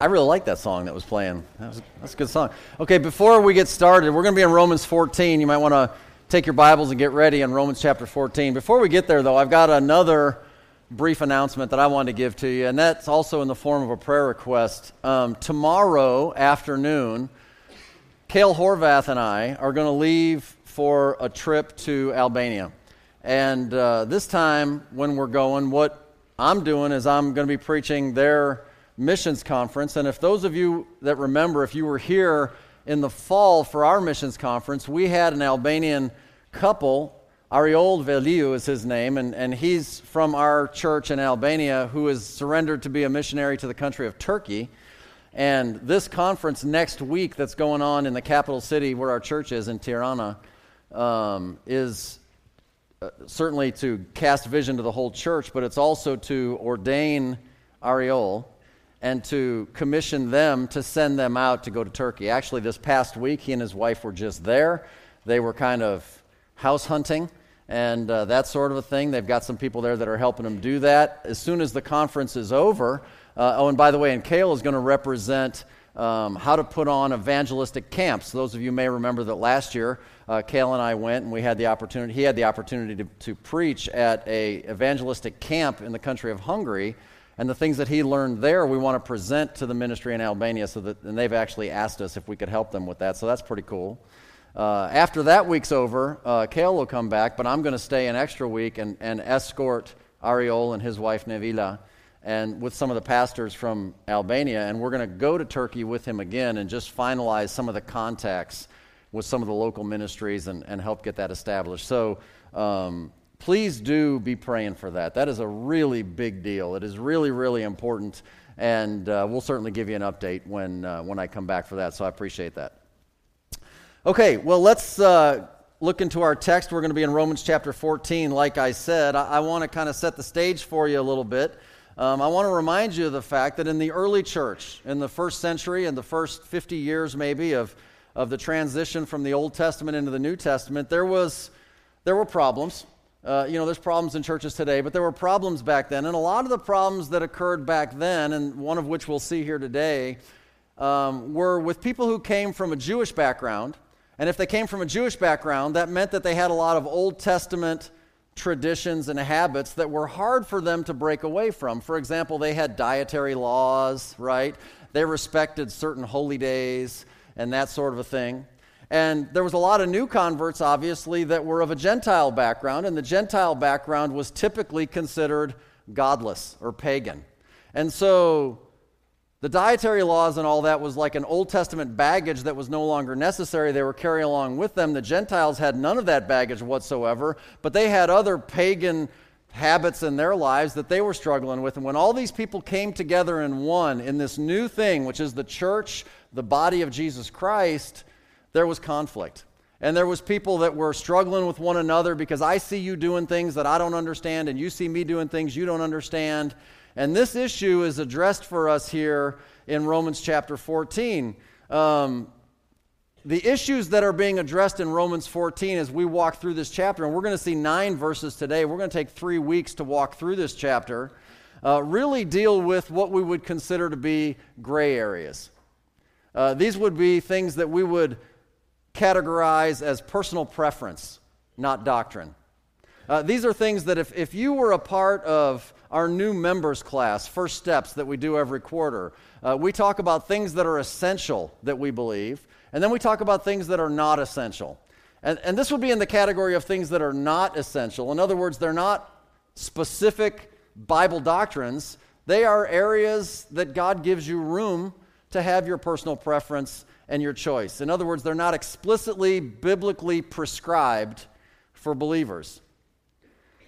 I really like that song that was playing. That was, that's a good song. Okay, before we get started, we're going to be in Romans 14. You might want to take your Bibles and get ready in Romans chapter 14. Before we get there, though, I've got another brief announcement that I wanted to give to you, and that's also in the form of a prayer request. Um, tomorrow afternoon, Cale Horvath and I are going to leave for a trip to Albania. And uh, this time, when we're going, what I'm doing is I'm going to be preaching their missions conference. And if those of you that remember, if you were here in the fall for our missions conference, we had an Albanian couple. Ariol Veliu is his name, and, and he's from our church in Albania who has surrendered to be a missionary to the country of Turkey. And this conference next week that's going on in the capital city where our church is in Tirana um, is uh, certainly to cast vision to the whole church, but it's also to ordain Ariol and to commission them to send them out to go to Turkey. Actually, this past week, he and his wife were just there. They were kind of house hunting and uh, that sort of a thing. They've got some people there that are helping them do that. As soon as the conference is over, uh, oh, and by the way, and Cale is going to represent um, how to put on evangelistic camps. Those of you may remember that last year, uh, Cale and I went and we had the opportunity, he had the opportunity to, to preach at a evangelistic camp in the country of Hungary and the things that he learned there, we want to present to the ministry in Albania. So that, and they've actually asked us if we could help them with that. So that's pretty cool. Uh, after that week's over, uh, Cale will come back, but I'm going to stay an extra week and, and escort Ariol and his wife Nevila and with some of the pastors from Albania. And we're going to go to Turkey with him again and just finalize some of the contacts with some of the local ministries and, and help get that established. So um, please do be praying for that. That is a really big deal. It is really, really important. And uh, we'll certainly give you an update when, uh, when I come back for that. So I appreciate that. Okay, well, let's uh, look into our text. We're going to be in Romans chapter 14. Like I said, I, I want to kind of set the stage for you a little bit. Um, I want to remind you of the fact that in the early church, in the first century, in the first 50 years maybe of, of the transition from the Old Testament into the New Testament, there, was, there were problems. Uh, you know, there's problems in churches today, but there were problems back then. And a lot of the problems that occurred back then, and one of which we'll see here today, um, were with people who came from a Jewish background. And if they came from a Jewish background, that meant that they had a lot of Old Testament traditions and habits that were hard for them to break away from. For example, they had dietary laws, right? They respected certain holy days and that sort of a thing. And there was a lot of new converts, obviously, that were of a Gentile background, and the Gentile background was typically considered godless or pagan. And so the dietary laws and all that was like an Old Testament baggage that was no longer necessary. They were carrying along with them. The Gentiles had none of that baggage whatsoever, but they had other pagan habits in their lives that they were struggling with. And when all these people came together in one, in this new thing, which is the church, the body of Jesus Christ, there was conflict. And there was people that were struggling with one another because I see you doing things that I don't understand and you see me doing things you don't understand. And this issue is addressed for us here in Romans chapter 14. Um, the issues that are being addressed in Romans 14 as we walk through this chapter, and we're going to see nine verses today, we're going to take three weeks to walk through this chapter, uh, really deal with what we would consider to be gray areas. Uh, these would be things that we would categorize as personal preference, not doctrine. Uh, these are things that if, if you were a part of our new members class, First Steps, that we do every quarter, uh, we talk about things that are essential that we believe, and then we talk about things that are not essential. And, and this would be in the category of things that are not essential. In other words, they're not specific Bible doctrines, they are areas that God gives you room to have your personal preference and your choice. In other words, they're not explicitly biblically prescribed for believers.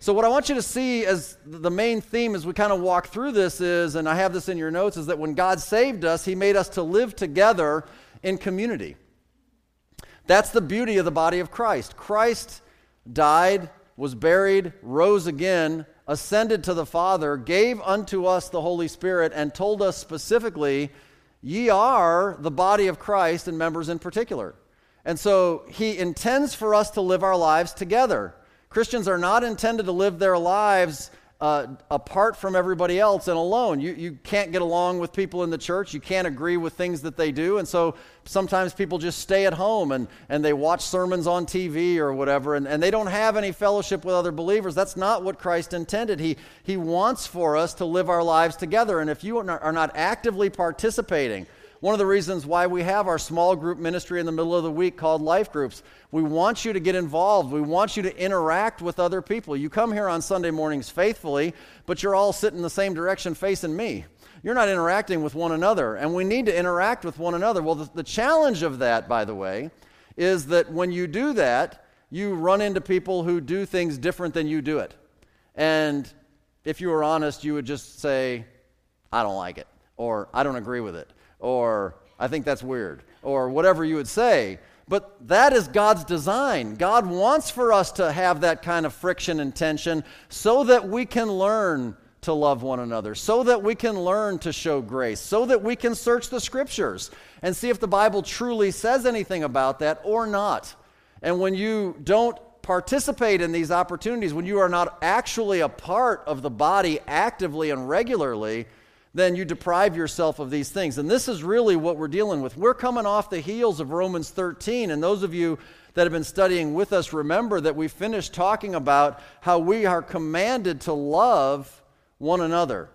So, what I want you to see as the main theme as we kind of walk through this is, and I have this in your notes, is that when God saved us, He made us to live together in community. That's the beauty of the body of Christ. Christ died, was buried, rose again, ascended to the Father, gave unto us the Holy Spirit, and told us specifically Ye are the body of Christ and members in particular. And so he intends for us to live our lives together. Christians are not intended to live their lives uh, apart from everybody else and alone. You, you can't get along with people in the church. You can't agree with things that they do. And so sometimes people just stay at home and, and they watch sermons on TV or whatever, and, and they don't have any fellowship with other believers. That's not what Christ intended. He, he wants for us to live our lives together. And if you are not actively participating, one of the reasons why we have our small group ministry in the middle of the week called Life Groups. We want you to get involved. We want you to interact with other people. You come here on Sunday mornings faithfully, but you're all sitting in the same direction facing me. You're not interacting with one another, and we need to interact with one another. Well, the, the challenge of that, by the way, is that when you do that, you run into people who do things different than you do it. And if you were honest, you would just say, I don't like it, or I don't agree with it or I think that's weird, or whatever you would say. But that is God's design. God wants for us to have that kind of friction and tension so that we can learn to love one another, so that we can learn to show grace, so that we can search the scriptures and see if the Bible truly says anything about that or not. And when you don't participate in these opportunities, when you are not actually a part of the body actively and regularly, then you deprive yourself of these things. And this is really what we're dealing with. We're coming off the heels of Romans 13, and those of you that have been studying with us remember that we finished talking about how we are commanded to love one another.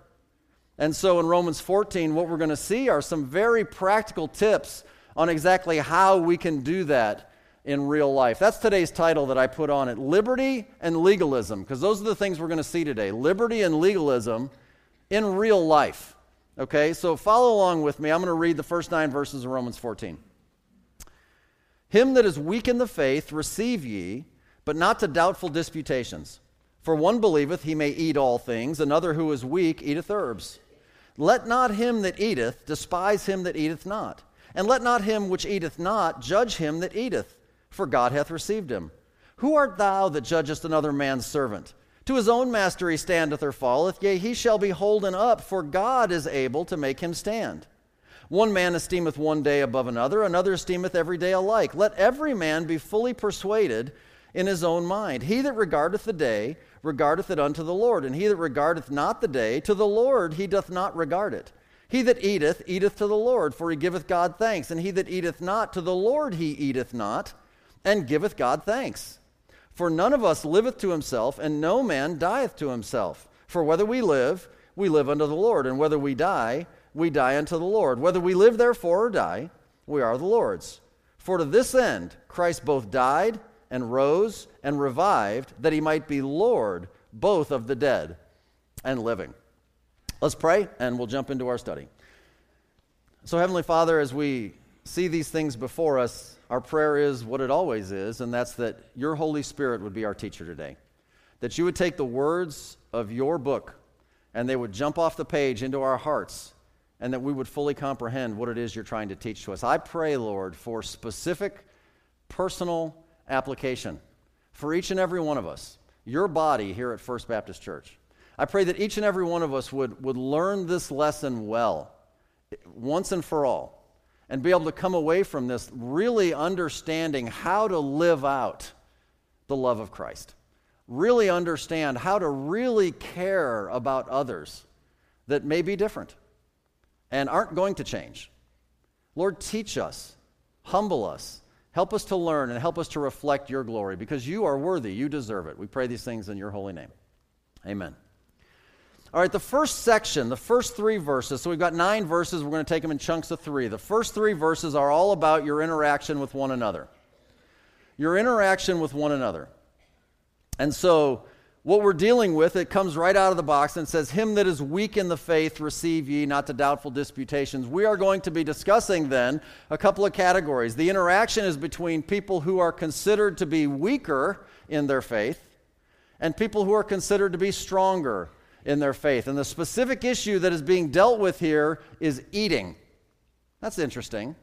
And so in Romans 14, what we're going to see are some very practical tips on exactly how we can do that in real life. That's today's title that I put on it Liberty and Legalism, because those are the things we're going to see today. Liberty and legalism in real life. Okay, so follow along with me. I'm going to read the first nine verses of Romans 14. Him that is weak in the faith receive ye, but not to doubtful disputations. For one believeth he may eat all things, another who is weak eateth herbs. Let not him that eateth despise him that eateth not, and let not him which eateth not judge him that eateth, for God hath received him. Who art thou that judgest another man's servant? To his own master he standeth or falleth, yea, he shall be holden up, for God is able to make him stand. One man esteemeth one day above another, another esteemeth every day alike. Let every man be fully persuaded in his own mind. He that regardeth the day regardeth it unto the Lord, and he that regardeth not the day, to the Lord he doth not regard it. He that eateth, eateth to the Lord, for he giveth God thanks, and he that eateth not, to the Lord he eateth not, and giveth God thanks. For none of us liveth to himself, and no man dieth to himself. For whether we live, we live unto the Lord, and whether we die, we die unto the Lord. Whether we live therefore or die, we are the Lord's. For to this end Christ both died and rose and revived, that he might be Lord both of the dead and living. Let's pray, and we'll jump into our study. So, Heavenly Father, as we see these things before us, our prayer is what it always is, and that's that your Holy Spirit would be our teacher today. That you would take the words of your book and they would jump off the page into our hearts, and that we would fully comprehend what it is you're trying to teach to us. I pray, Lord, for specific personal application for each and every one of us, your body here at First Baptist Church. I pray that each and every one of us would, would learn this lesson well, once and for all and be able to come away from this really understanding how to live out the love of Christ. Really understand how to really care about others that may be different and aren't going to change. Lord, teach us, humble us, help us to learn, and help us to reflect your glory because you are worthy. You deserve it. We pray these things in your holy name. Amen. All right, the first section, the first three verses, so we've got nine verses. We're going to take them in chunks of three. The first three verses are all about your interaction with one another. Your interaction with one another. And so, what we're dealing with, it comes right out of the box and says, Him that is weak in the faith, receive ye, not to doubtful disputations. We are going to be discussing then a couple of categories. The interaction is between people who are considered to be weaker in their faith and people who are considered to be stronger in their faith. And the specific issue that is being dealt with here is eating. That's interesting.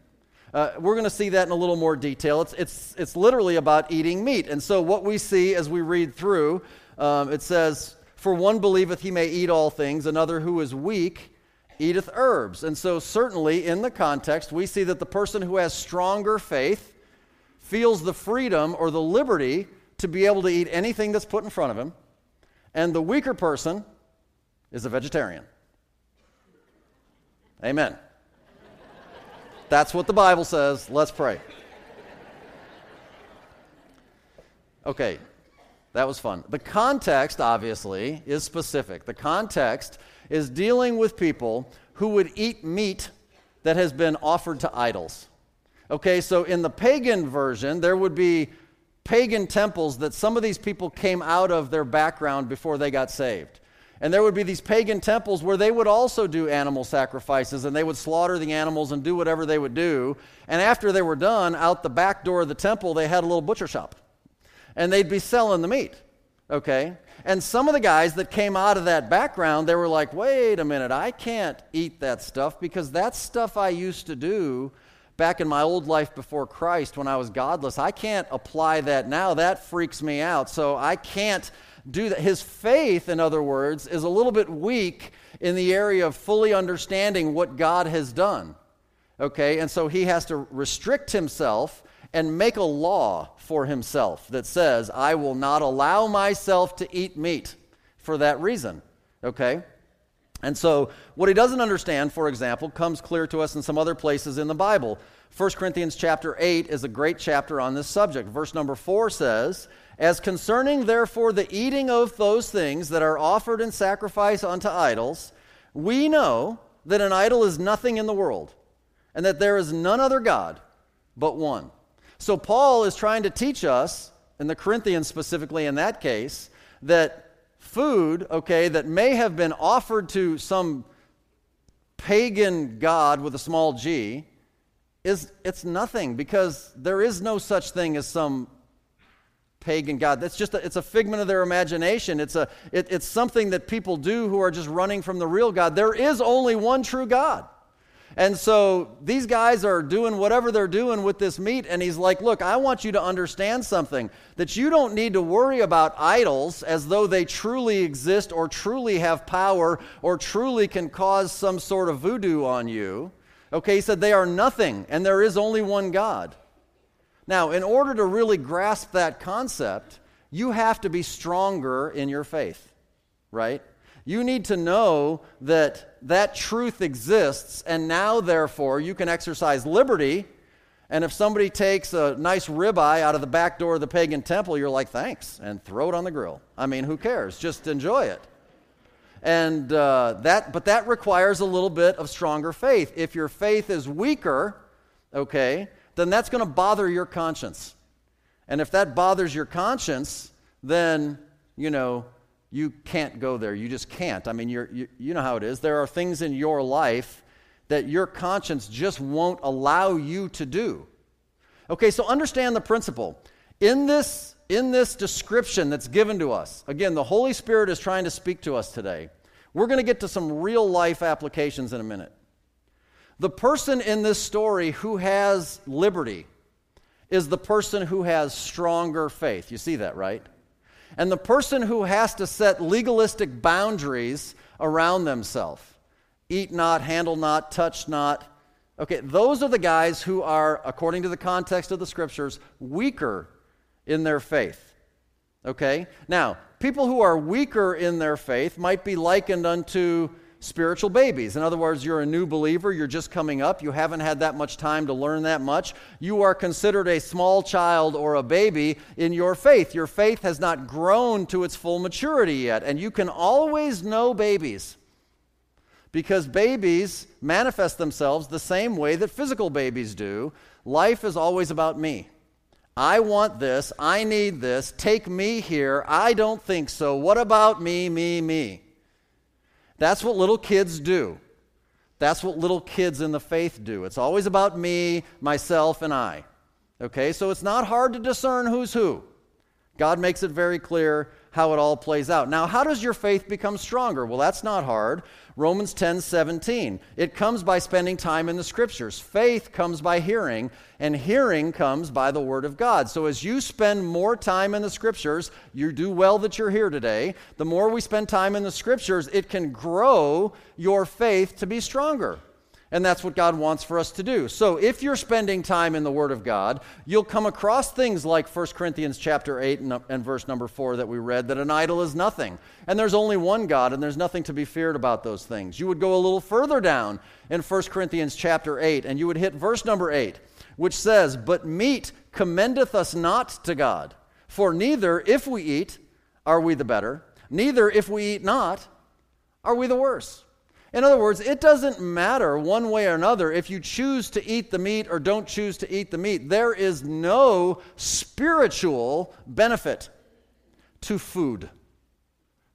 Uh, we're going to see that in a little more detail. It's, it's, it's literally about eating meat. And so, what we see as we read through, um, it says, For one believeth he may eat all things, another who is weak eateth herbs. And so, certainly in the context, we see that the person who has stronger faith feels the freedom or the liberty to be able to eat anything that's put in front of him. And the weaker person is a vegetarian. Amen. That's what the Bible says. Let's pray. Okay, that was fun. The context, obviously, is specific. The context is dealing with people who would eat meat that has been offered to idols. Okay, so in the pagan version, there would be pagan temples that some of these people came out of their background before they got saved. And there would be these pagan temples where they would also do animal sacrifices and they would slaughter the animals and do whatever they would do. And after they were done, out the back door of the temple, they had a little butcher shop. And they'd be selling the meat. Okay? And some of the guys that came out of that background, they were like, wait a minute, I can't eat that stuff because that's stuff I used to do back in my old life before Christ when I was godless. I can't apply that now. That freaks me out. So I can't do that. His faith, in other words, is a little bit weak in the area of fully understanding what God has done. Okay? And so he has to restrict himself and make a law for himself that says, I will not allow myself to eat meat for that reason. Okay? And so, what he doesn't understand, for example, comes clear to us in some other places in the Bible. 1 Corinthians chapter 8 is a great chapter on this subject. Verse number 4 says, As concerning, therefore, the eating of those things that are offered in sacrifice unto idols, we know that an idol is nothing in the world, and that there is none other God but one. So, Paul is trying to teach us, and the Corinthians specifically in that case, that food, okay, that may have been offered to some pagan god with a small g, is it's nothing because there is no such thing as some pagan god. That's just a, it's a figment of their imagination. It's a it, it's something that people do who are just running from the real God. There is only one true God. And so these guys are doing whatever they're doing with this meat. And he's like, Look, I want you to understand something that you don't need to worry about idols as though they truly exist or truly have power or truly can cause some sort of voodoo on you. Okay, he said they are nothing and there is only one God. Now, in order to really grasp that concept, you have to be stronger in your faith, right? You need to know that that truth exists, and now, therefore, you can exercise liberty. And if somebody takes a nice ribeye out of the back door of the pagan temple, you're like, thanks, and throw it on the grill. I mean, who cares? Just enjoy it. And uh, that, but that requires a little bit of stronger faith. If your faith is weaker, okay, then that's going to bother your conscience. And if that bothers your conscience, then, you know, you can't go there. You just can't. I mean, you you, know how it is. There are things in your life that your conscience just won't allow you to do. Okay, so understand the principle. In this, in this description that's given to us, again, the Holy Spirit is trying to speak to us today. We're going to get to some real life applications in a minute. The person in this story who has liberty is the person who has stronger faith. You see that, right? And the person who has to set legalistic boundaries around themselves eat not, handle not, touch not. Okay, those are the guys who are, according to the context of the scriptures, weaker in their faith. Okay? Now, people who are weaker in their faith might be likened unto spiritual babies. In other words, you're a new believer, you're just coming up, you haven't had that much time to learn that much. You are considered a small child or a baby in your faith. Your faith has not grown to its full maturity yet, and you can always know babies. Because babies manifest themselves the same way that physical babies do. Life is always about me. I want this. I need this. Take me here. I don't think so. What about me, me, me? That's what little kids do. That's what little kids in the faith do. It's always about me, myself, and I. Okay, so it's not hard to discern who's who. God makes it very clear how it all plays out. Now, how does your faith become stronger? Well, that's not hard. Romans 10 17. It comes by spending time in the scriptures. Faith comes by hearing, and hearing comes by the word of God. So, as you spend more time in the scriptures, you do well that you're here today. The more we spend time in the scriptures, it can grow your faith to be stronger. And that's what God wants for us to do. So if you're spending time in the Word of God, you'll come across things like 1 Corinthians chapter 8 and, and, verse number 4 that we read, that an idol is nothing. And there's only one God, and there's nothing to be feared about those things. You would go a little further down in 1 Corinthians chapter 8, and you would hit verse number 8, which says, But meat commendeth us not to God. For neither, if we eat, are we the better, neither, if we eat not, are we the worse. In other words, it doesn't matter one way or another if you choose to eat the meat or don't choose to eat the meat. There is no spiritual benefit to food.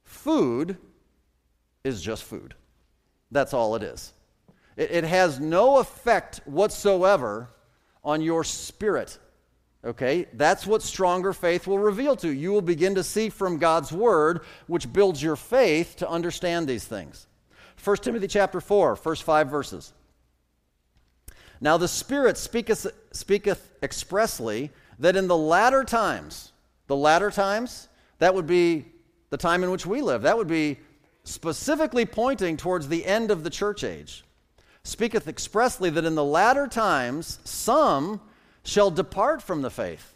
Food is just food. That's all it is. It, it has no effect whatsoever on your spirit. Okay? That's what stronger faith will reveal to you. You will begin to see from God's word, which builds your faith to understand these things. 1 Timothy chapter 4, first five verses. Now the Spirit speaketh, speaketh expressly that in the latter times, the latter times, that would be the time in which we live. That would be specifically pointing towards the end of the church age. Speaketh expressly that in the latter times some shall depart from the faith,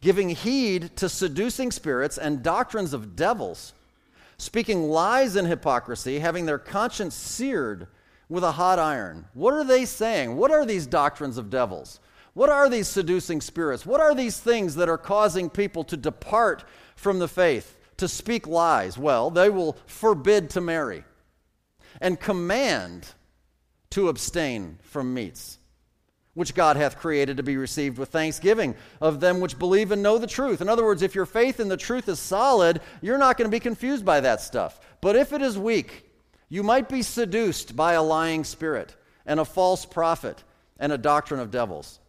giving heed to seducing spirits and doctrines of devils speaking lies and hypocrisy, having their conscience seared with a hot iron. What are they saying? What are these doctrines of devils? What are these seducing spirits? What are these things that are causing people to depart from the faith, to speak lies? Well, they will forbid to marry and command to abstain from meats which God hath created to be received with thanksgiving of them which believe and know the truth. In other words, if your faith in the truth is solid, you're not going to be confused by that stuff. But if it is weak, you might be seduced by a lying spirit and a false prophet and a doctrine of devils.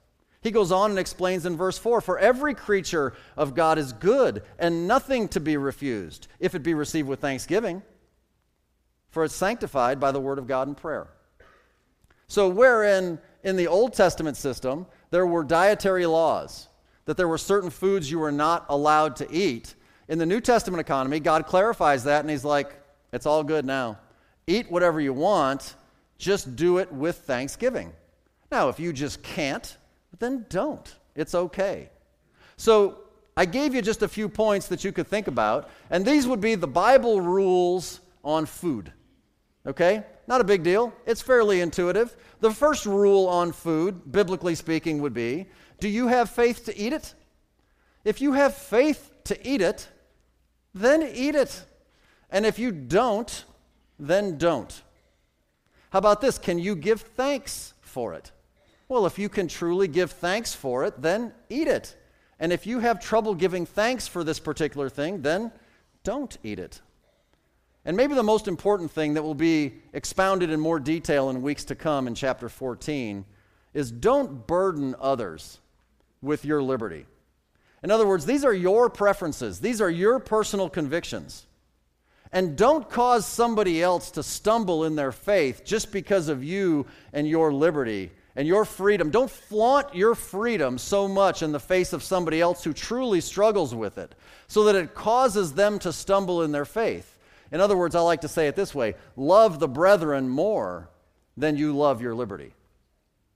He goes on and explains in verse 4 For every creature of God is good and nothing to be refused, if it be received with thanksgiving, for it's sanctified by the word of God and prayer. So, wherein in the Old Testament system, there were dietary laws, that there were certain foods you were not allowed to eat. In the New Testament economy, God clarifies that and He's like, it's all good now. Eat whatever you want, just do it with thanksgiving. Now, if you just can't, then don't. It's okay. So, I gave you just a few points that you could think about, and these would be the Bible rules on food. Okay? Not a big deal. It's fairly intuitive. The first rule on food, biblically speaking, would be do you have faith to eat it? If you have faith to eat it, then eat it. And if you don't, then don't. How about this? Can you give thanks for it? Well, if you can truly give thanks for it, then eat it. And if you have trouble giving thanks for this particular thing, then don't eat it. And maybe the most important thing that will be expounded in more detail in weeks to come in chapter 14 is don't burden others with your liberty. In other words, these are your preferences, these are your personal convictions. And don't cause somebody else to stumble in their faith just because of you and your liberty and your freedom. Don't flaunt your freedom so much in the face of somebody else who truly struggles with it so that it causes them to stumble in their faith. In other words, I like to say it this way love the brethren more than you love your liberty.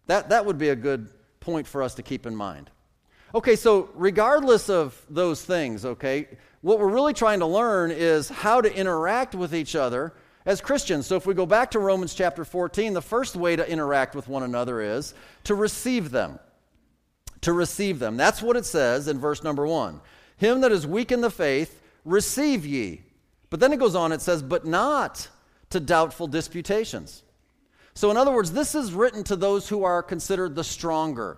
That, that would be a good point for us to keep in mind. Okay, so regardless of those things, okay, what we're really trying to learn is how to interact with each other as Christians. So if we go back to Romans chapter 14, the first way to interact with one another is to receive them. To receive them. That's what it says in verse number one. Him that is weak in the faith, receive ye but then it goes on, it says, but not to doubtful disputations. So, in other words, this is written to those who are considered the stronger.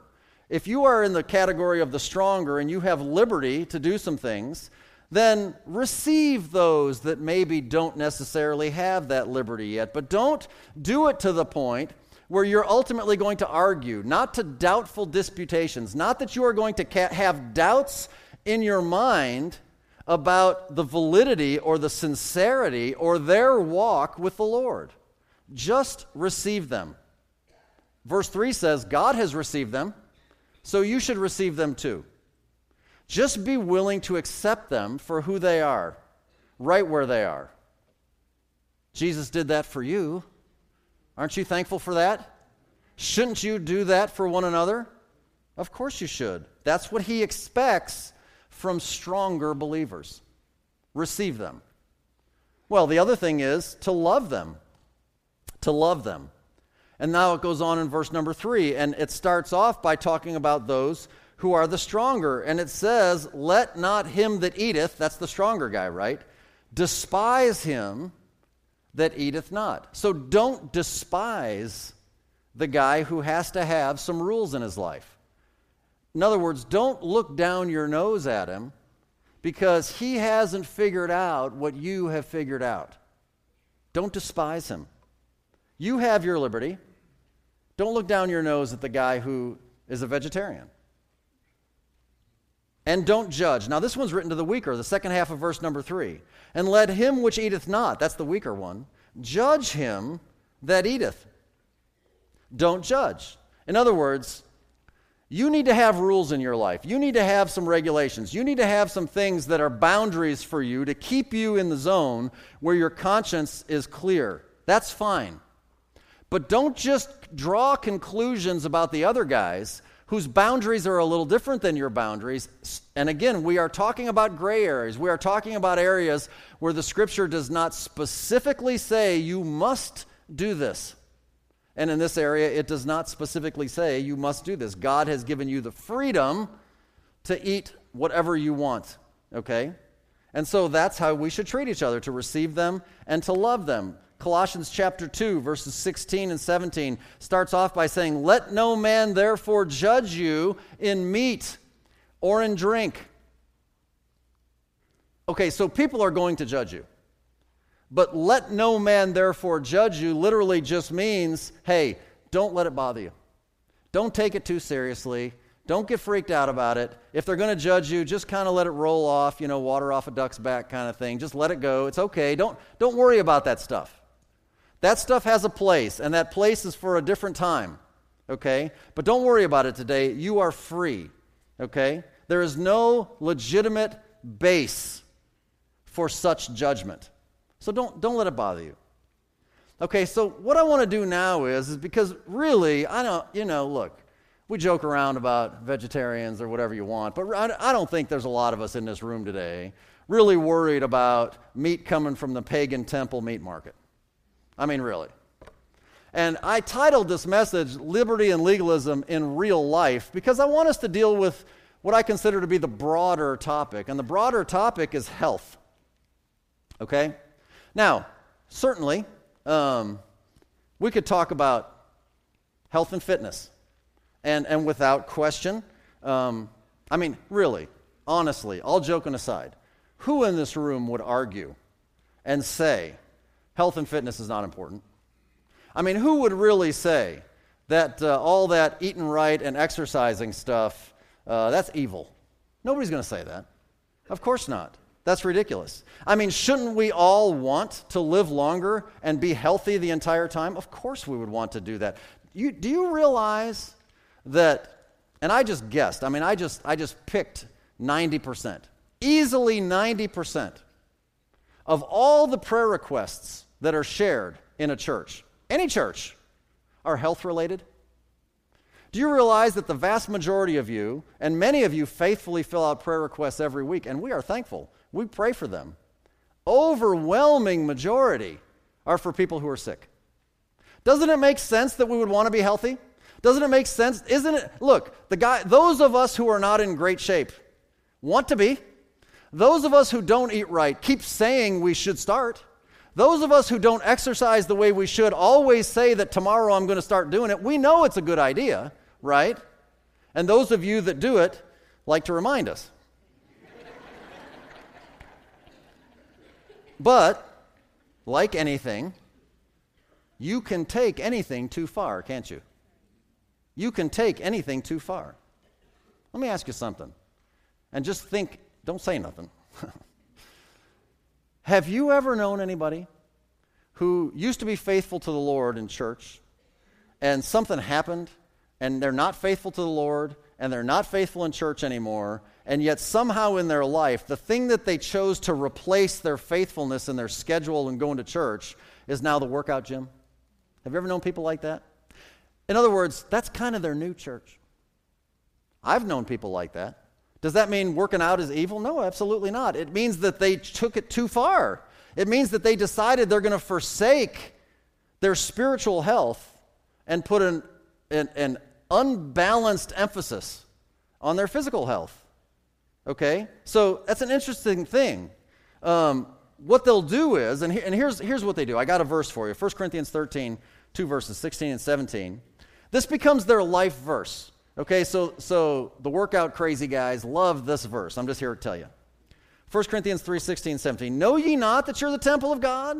If you are in the category of the stronger and you have liberty to do some things, then receive those that maybe don't necessarily have that liberty yet. But don't do it to the point where you're ultimately going to argue, not to doubtful disputations, not that you are going to ca- have doubts in your mind about the validity or the sincerity or their walk with the Lord. Just receive them. Verse 3 says, God has received them, so you should receive them too. Just be willing to accept them for who they are, right where they are. Jesus did that for you. Aren't you thankful for that? Shouldn't you do that for one another? Of course you should. That's what he expects from stronger believers. Receive them. Well, the other thing is to love them. To love them. And now it goes on in verse number three, and it starts off by talking about those who are the stronger. And it says, Let not him that eateth, that's the stronger guy, right? Despise him that eateth not. So don't despise the guy who has to have some rules in his life. In other words, don't look down your nose at him because he hasn't figured out what you have figured out. Don't despise him. You have your liberty. Don't look down your nose at the guy who is a vegetarian. And don't judge. Now, this one's written to the weaker, the second half of verse number three. And let him which eateth not, that's the weaker one, judge him that eateth. Don't judge. In other words, you need to have rules in your life. You need to have some regulations. You need to have some things that are boundaries for you to keep you in the zone where your conscience is clear. That's fine. But don't just draw conclusions about the other guys whose boundaries are a little different than your boundaries. And again, we are talking about gray areas. We are talking about areas where the scripture does not specifically say you must do this. And in this area, it does not specifically say you must do this. God has given you the freedom to eat whatever you want, okay? And so that's how we should treat each other to receive them and to love them. Colossians chapter 2, verses 16 and 17 starts off by saying, Let no man therefore judge you in meat or in drink. Okay, so people are going to judge you. But let no man therefore judge you literally just means, hey, don't let it bother you. Don't take it too seriously. Don't get freaked out about it. If they're going to judge you, just kind of let it roll off, you know, water off a duck's back kind of thing. Just let it go. It's okay. Don't, don't worry about that stuff. That stuff has a place, and that place is for a different time, okay? But don't worry about it today. You are free, okay? There is no legitimate base for such judgment. So don't, don't let it bother you. Okay, so what I want to do now is, is because really, I don't, you know, look, we joke around about vegetarians or whatever you want, but I don't think there's a lot of us in this room today really worried about meat coming from the pagan temple meat market. I mean, really. And I titled this message Liberty and Legalism in Real Life because I want us to deal with what I consider to be the broader topic. And the broader topic is health. Okay? Now, certainly, um, we could talk about health and fitness. And, and without question, um, I mean, really, honestly, all joking aside, who in this room would argue and say health and fitness is not important? I mean, who would really say that uh, all that eating right and exercising stuff, uh, that's evil? Nobody's going to say that. Of course not. That's ridiculous. I mean, shouldn't we all want to live longer and be healthy the entire time? Of course we would want to do that. You, do you realize that, and I just guessed, I mean, I just, I just picked 90%, easily 90% of all the prayer requests that are shared in a church, any church, are health related? Do you realize that the vast majority of you, and many of you faithfully fill out prayer requests every week, and we are thankful. We pray for them. Overwhelming majority are for people who are sick. Doesn't it make sense that we would want to be healthy? Doesn't it make sense? Isn't it? Look, the guy, those of us who are not in great shape want to be. Those of us who don't eat right keep saying we should start. Those of us who don't exercise the way we should always say that tomorrow I'm going to start doing it. We know it's a good idea, right? And those of you that do it like to remind us. But, like anything, you can take anything too far, can't you? You can take anything too far. Let me ask you something. And just think, don't say nothing. Have you ever known anybody who used to be faithful to the Lord in church and something happened and they're not faithful to the Lord and they're not faithful in church anymore and yet somehow in their life, the thing that they chose to replace their faithfulness in their schedule and going to church is now the workout gym. Have you ever known people like that? In other words, that's kind of their new church. I've known people like that. Does that mean working out is evil? No, absolutely not. It means that they took it too far. It means that they decided they're going to forsake their spiritual health and put an, an, an unbalanced emphasis on their physical health. Okay? So that's an interesting thing. Um, what they'll do is, and, he, and here's, here's what they do. I got a verse for you 1 Corinthians 13, two verses, 16 and 17. This becomes their life verse. Okay, so, so the workout crazy guys love this verse. I'm just here to tell you. 1 Corinthians 3 16, 17. Know ye not that you're the temple of God,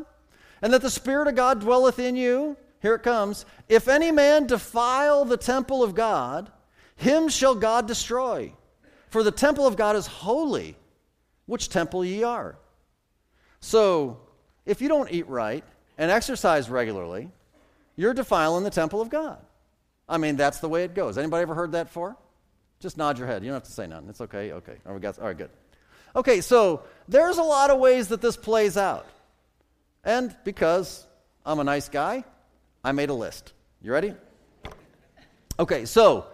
and that the Spirit of God dwelleth in you? Here it comes. If any man defile the temple of God, him shall God destroy. For the temple of God is holy, which temple ye are. So, if you don't eat right and exercise regularly, you're defiling the temple of God. I mean, that's the way it goes. Anybody ever heard that before? Just nod your head. You don't have to say nothing. It's okay. Okay. All right, all right good. Okay, so there's a lot of ways that this plays out. And because I'm a nice guy, I made a list. You ready? Okay, so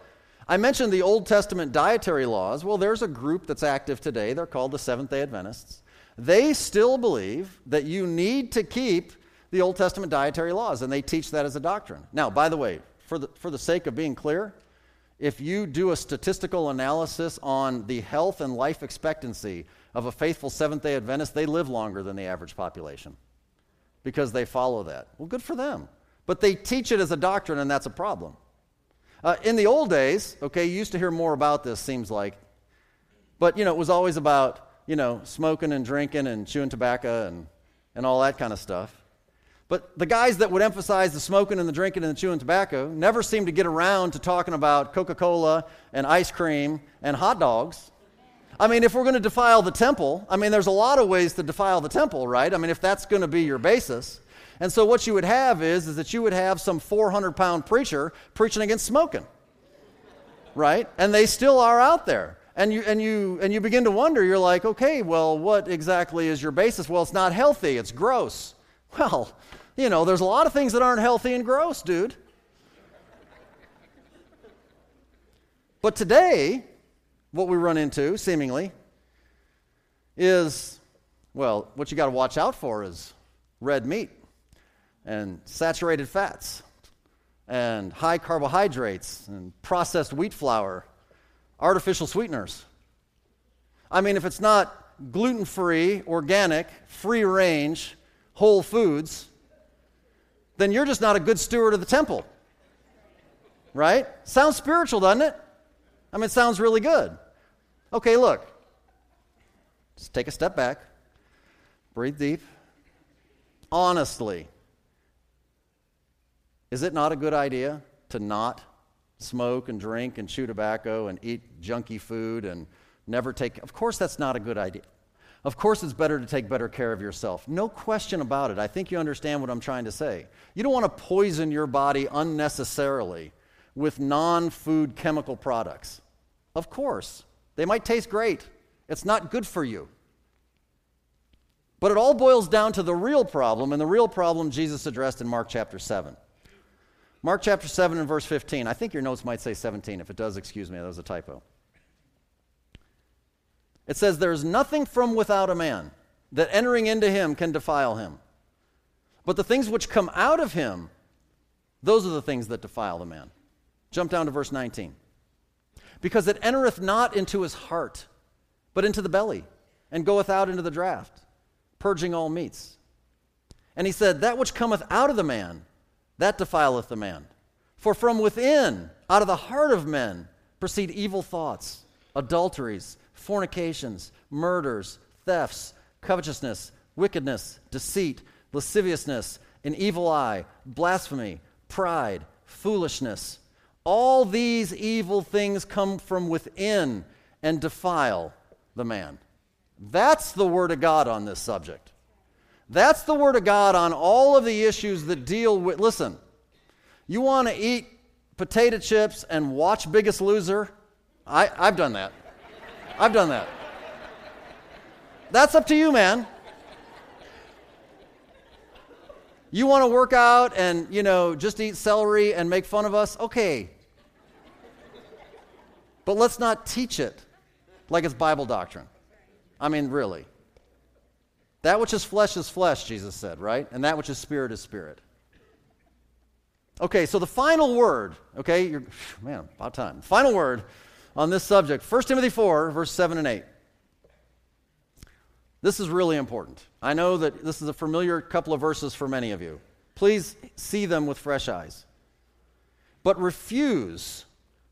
I mentioned the Old Testament dietary laws. Well, there's a group that's active today. They're called the Seventh day Adventists. They still believe that you need to keep the Old Testament dietary laws, and they teach that as a doctrine. Now, by the way, for the, for the sake of being clear, if you do a statistical analysis on the health and life expectancy of a faithful Seventh day Adventist, they live longer than the average population because they follow that. Well, good for them. But they teach it as a doctrine, and that's a problem. Uh, in the old days, okay, you used to hear more about this, seems like. But, you know, it was always about, you know, smoking and drinking and chewing tobacco and, and all that kind of stuff. But the guys that would emphasize the smoking and the drinking and the chewing tobacco never seemed to get around to talking about Coca Cola and ice cream and hot dogs. I mean, if we're going to defile the temple, I mean, there's a lot of ways to defile the temple, right? I mean, if that's going to be your basis. And so what you would have is, is that you would have some 400 pound preacher preaching against smoking, right? And they still are out there. And you, and, you, and you begin to wonder, you're like, okay, well, what exactly is your basis? Well, it's not healthy, it's gross. Well, you know, there's a lot of things that aren't healthy and gross, dude. But today, what we run into, seemingly, is well, what you got to watch out for is red meat and saturated fats and high carbohydrates and processed wheat flour, artificial sweeteners. I mean, if it's not gluten free, organic, free range, whole foods, then you're just not a good steward of the temple. Right? Sounds spiritual, doesn't it? I mean, it sounds really good. Okay, look. Just take a step back, breathe deep. Honestly, is it not a good idea to not smoke and drink and chew tobacco and eat junky food and never take? Of course, that's not a good idea. Of course, it's better to take better care of yourself. No question about it. I think you understand what I'm trying to say. You don't want to poison your body unnecessarily with non food chemical products. Of course. They might taste great. It's not good for you. But it all boils down to the real problem, and the real problem Jesus addressed in Mark chapter 7. Mark chapter 7 and verse 15. I think your notes might say 17. If it does, excuse me, that was a typo. It says, There is nothing from without a man that entering into him can defile him. But the things which come out of him, those are the things that defile the man. Jump down to verse 19 because it entereth not into his heart, but into the belly, and goeth out into the draught, purging all meats. And he said, That which cometh out of the man, that defileth the man. For from within, out of the heart of men, proceed evil thoughts, adulteries, fornications, murders, thefts, covetousness, wickedness, deceit, lasciviousness, an evil eye, blasphemy, pride, foolishness. All these evil things come from within and defile the man. That's the Word of God on this subject. That's the Word of God on all of the issues that deal with. Listen, you want to eat potato chips and watch Biggest Loser? I, I've done that. I've done that. That's up to you, man. You want to work out and, you know, just eat celery and make fun of us? Okay. But let's not teach it like it's Bible doctrine. I mean, really. That which is flesh is flesh, Jesus said, right? And that which is spirit is spirit. Okay, so the final word, okay, you're, man, about time. Final word on this subject 1 Timothy 4, verse 7 and 8. This is really important. I know that this is a familiar couple of verses for many of you. Please see them with fresh eyes. But refuse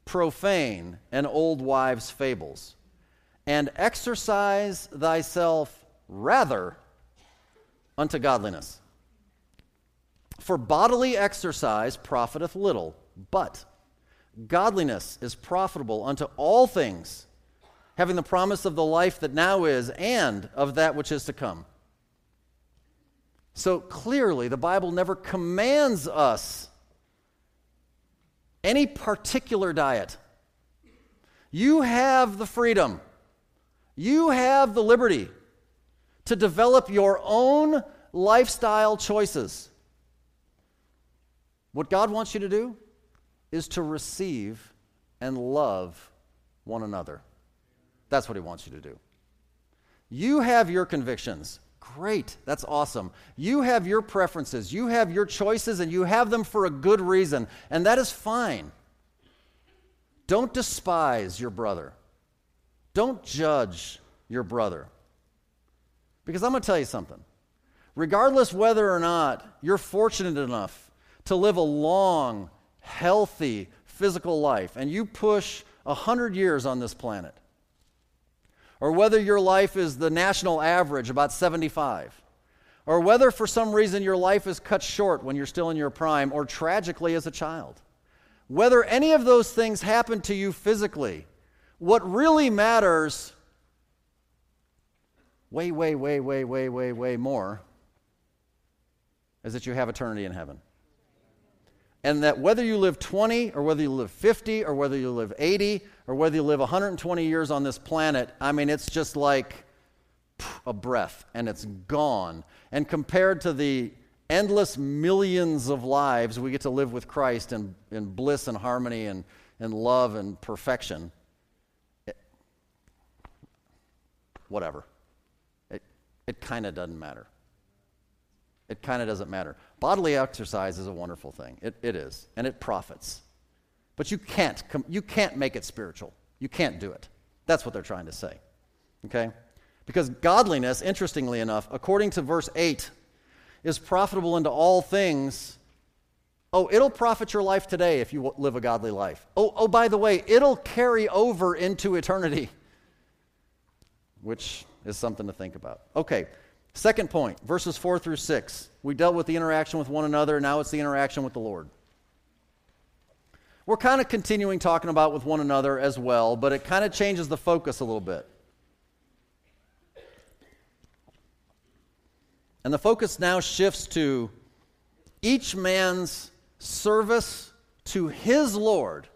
profane and old wives' fables, and exercise thyself rather unto godliness. For bodily exercise profiteth little, but godliness is profitable unto all things, having the promise of the life that now is and of that which is to come. So clearly, the Bible never commands us any particular diet. You have the freedom, you have the liberty to develop your own lifestyle choices. What God wants you to do is to receive and love one another. That's what He wants you to do. You have your convictions. Great. That's awesome. You have your preferences. You have your choices, and you have them for a good reason. And that is fine. Don't despise your brother. Don't judge your brother. Because I'm going to tell you something. Regardless whether or not you're fortunate enough to live a long, healthy physical life, and you push 100 years on this planet, or whether your life is the national average, about 75, or whether for some reason your life is cut short when you're still in your prime, or tragically as a child, whether any of those things happen to you physically, what really matters way, way, way, way, way, way, way more is that you have eternity in heaven. And that whether you live 20 or whether you live 50 or whether you live 80 or whether you live 120 years on this planet, I mean, it's just like a breath and it's gone. And compared to the endless millions of lives we get to live with Christ in, in bliss and harmony and, and love and perfection, it, whatever. It, kind of doesn't matter. It kind of doesn't matter. Bodily exercise is a wonderful thing. It, it is, and it profits. But you can't, you can't make it spiritual. You can't do it. That's what they're trying to say. Okay? Because godliness, interestingly enough, according to verse 8, is profitable into all things. Oh, it'll profit your life today if you live a godly life. Oh, oh, by the way, it'll carry over into eternity, which is something to think about. Okay, Second point, verses 4 through 6. We dealt with the interaction with one another, now it's the interaction with the Lord. We're kind of continuing talking about with one another as well, but it kind of changes the focus a little bit. And the focus now shifts to each man's service to his Lord.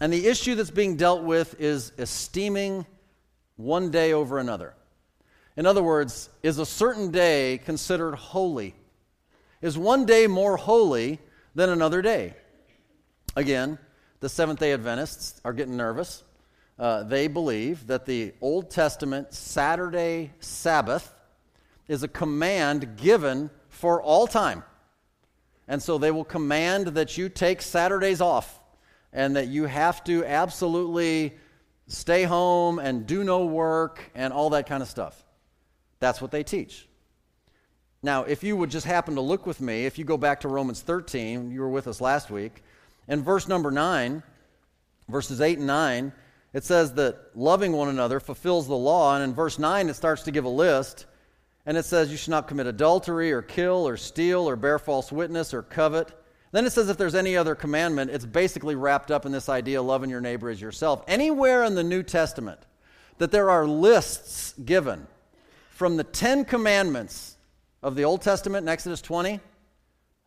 And the issue that's being dealt with is esteeming one day over another. In other words, is a certain day considered holy? Is one day more holy than another day? Again, the Seventh day Adventists are getting nervous. Uh, they believe that the Old Testament Saturday Sabbath is a command given for all time. And so they will command that you take Saturdays off and that you have to absolutely stay home and do no work and all that kind of stuff. That's what they teach. Now, if you would just happen to look with me, if you go back to Romans 13, you were with us last week, in verse number 9, verses 8 and 9, it says that loving one another fulfills the law. And in verse 9, it starts to give a list. And it says, You should not commit adultery, or kill, or steal, or bear false witness, or covet. Then it says, if there's any other commandment, it's basically wrapped up in this idea loving your neighbor as yourself. Anywhere in the New Testament that there are lists given from the Ten Commandments of the Old Testament in Exodus 20,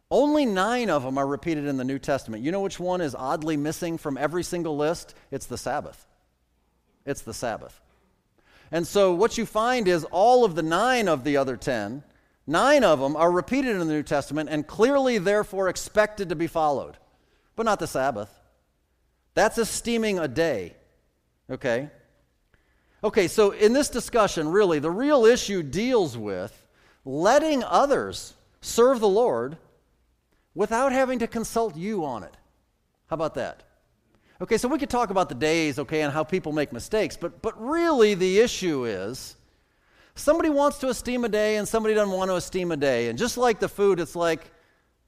only nine of them are repeated in the New Testament. You know which one is oddly missing from every single list? It's the Sabbath. It's the Sabbath. And so what you find is all of the nine of the other ten Nine of them are repeated in the New Testament and clearly, therefore, expected to be followed, but not the Sabbath. That's esteeming a day. Okay? Okay, so in this discussion, really, the real issue deals with letting others serve the Lord without having to consult you on it. How about that? Okay, so we could talk about the days, okay, and how people make mistakes, but, but really the issue is somebody wants to esteem a day and somebody doesn't want to esteem a day. And just like the food, it's like,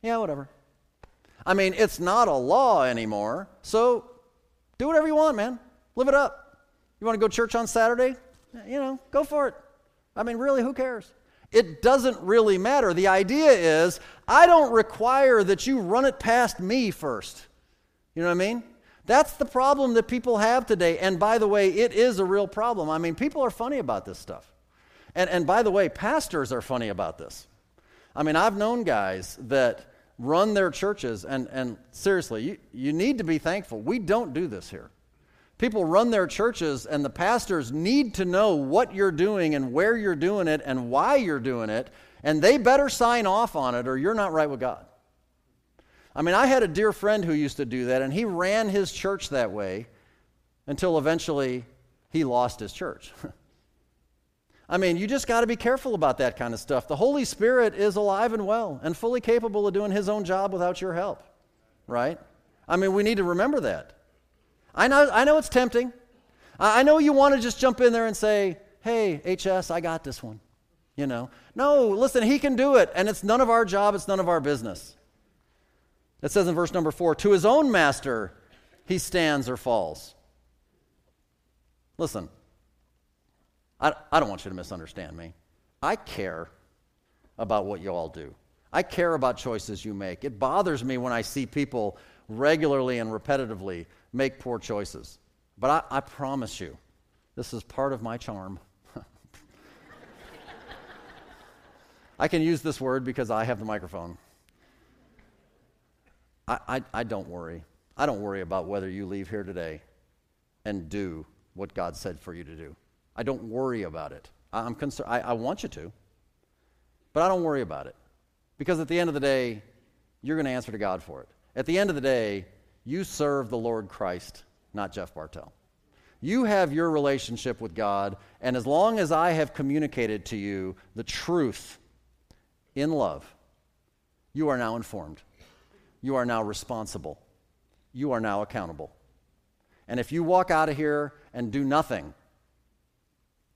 yeah, whatever. I mean, it's not a law anymore, so do whatever you want, man. Live it up. You want to go to church on Saturday? You know, go for it. I mean, really, who cares? It doesn't really matter. The idea is, I don't require that you run it past me first. You know what I mean? That's the problem that people have today. And by the way, it is a real problem. I mean, people are funny about this stuff. And, and by the way, pastors are funny about this. I mean, I've known guys that run their churches, and, and seriously, you, you need to be thankful. We don't do this here. People run their churches, and the pastors need to know what you're doing and where you're doing it and why you're doing it, and they better sign off on it or you're not right with God. I mean, I had a dear friend who used to do that, and he ran his church that way until eventually he lost his church. I mean, you just got to be careful about that kind of stuff. The Holy Spirit is alive and well and fully capable of doing his own job without your help, right? I mean, we need to remember that. I know, I know it's tempting. I know you want to just jump in there and say, hey, HS, I got this one. You know, no, listen, he can do it, and it's none of our job, it's none of our business. It says in verse number four, to his own master he stands or falls. Listen, I, I don't want you to misunderstand me. I care about what you all do. I care about choices you make. It bothers me when I see people regularly and repetitively make poor choices. But I, I promise you, this is part of my charm. I can use this word because I have the microphone. I, I, I, don't worry. I don't worry about whether you leave here today and do what God said for you to do. I don't worry about it. I'm concerned. I, I want you to, but I don't worry about it. Because at the end of the day, you're going to answer to God for it. At the end of the day, you serve the Lord Christ, not Jeff Bartell. You have your relationship with God, and as long as I have communicated to you the truth in love, you are now informed. You are now responsible. You are now accountable. And if you walk out of here and do nothing,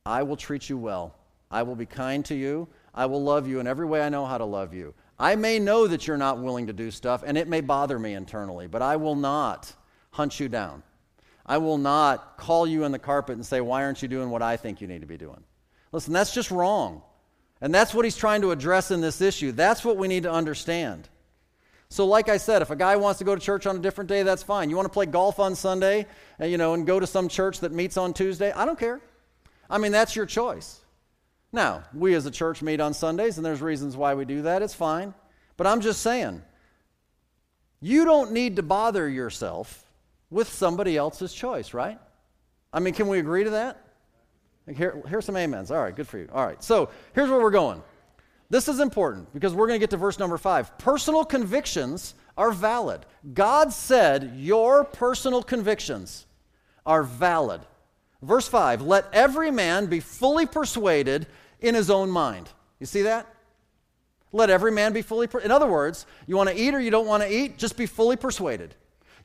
I will treat you well. I will be kind to you. I will love you in every way I know how to love you. I may know that you're not willing to do stuff, and it may bother me internally, but I will not hunt you down. I will not call you in the carpet and say, Why aren't you doing what I think you need to be doing? Listen, that's just wrong. And that's what he's trying to address in this issue. That's what we need to understand. So, like I said, if a guy wants to go to church on a different day, that's fine. You want to play golf on Sunday, you know, and go to some church that meets on Tuesday, I don't care. I mean, that's your choice. Now, we as a church meet on Sundays, and there's reasons why we do that. It's fine. But I'm just saying, you don't need to bother yourself with somebody else's choice, right? I mean, can we agree to that? Here, here's some amens. All right, good for you. All right, so here's where we're going. This is important because we're going to get to verse number five. Personal convictions are valid. God said your personal convictions are valid. Verse 5 Let every man be fully persuaded in his own mind. You see that? Let every man be fully. Per- in other words, you want to eat or you don't want to eat, just be fully persuaded.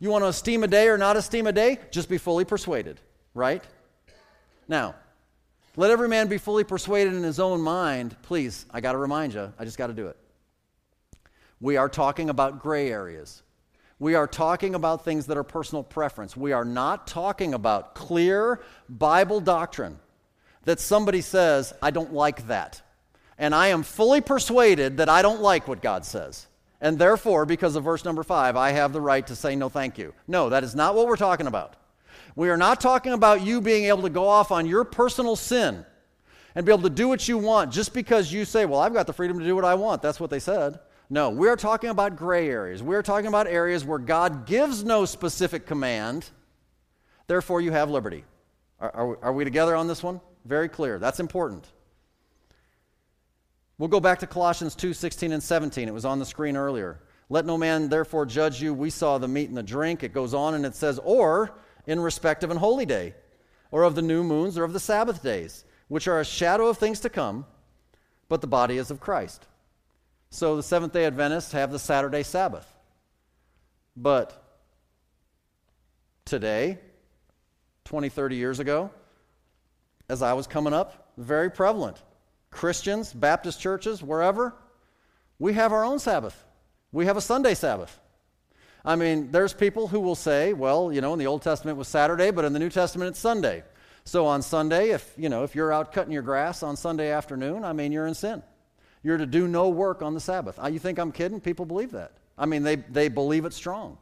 You want to esteem a day or not esteem a day, just be fully persuaded, right? Now, let every man be fully persuaded in his own mind. Please, I got to remind you, I just got to do it. We are talking about gray areas. We are talking about things that are personal preference. We are not talking about clear Bible doctrine that somebody says, I don't like that. And I am fully persuaded that I don't like what God says. And therefore, because of verse number five, I have the right to say no thank you. No, that is not what we're talking about. We are not talking about you being able to go off on your personal sin and be able to do what you want just because you say, Well, I've got the freedom to do what I want. That's what they said. No, we're talking about gray areas. We're talking about areas where God gives no specific command, therefore, you have liberty. Are, are, are we together on this one? Very clear. That's important. We'll go back to Colossians 2 16 and 17. It was on the screen earlier. Let no man therefore judge you. We saw the meat and the drink. It goes on and it says, or in respect of an holy day, or of the new moons, or of the Sabbath days, which are a shadow of things to come, but the body is of Christ. So the Seventh day Adventists have the Saturday Sabbath. But today, 20, 30 years ago, as I was coming up, very prevalent. Christians, Baptist churches, wherever, we have our own Sabbath. We have a Sunday Sabbath. I mean, there's people who will say, well, you know, in the Old Testament it was Saturday, but in the New Testament it's Sunday. So on Sunday, if, you know, if you're out cutting your grass on Sunday afternoon, I mean, you're in sin. You're to do no work on the Sabbath. You think I'm kidding? People believe that. I mean, they, they believe it strong.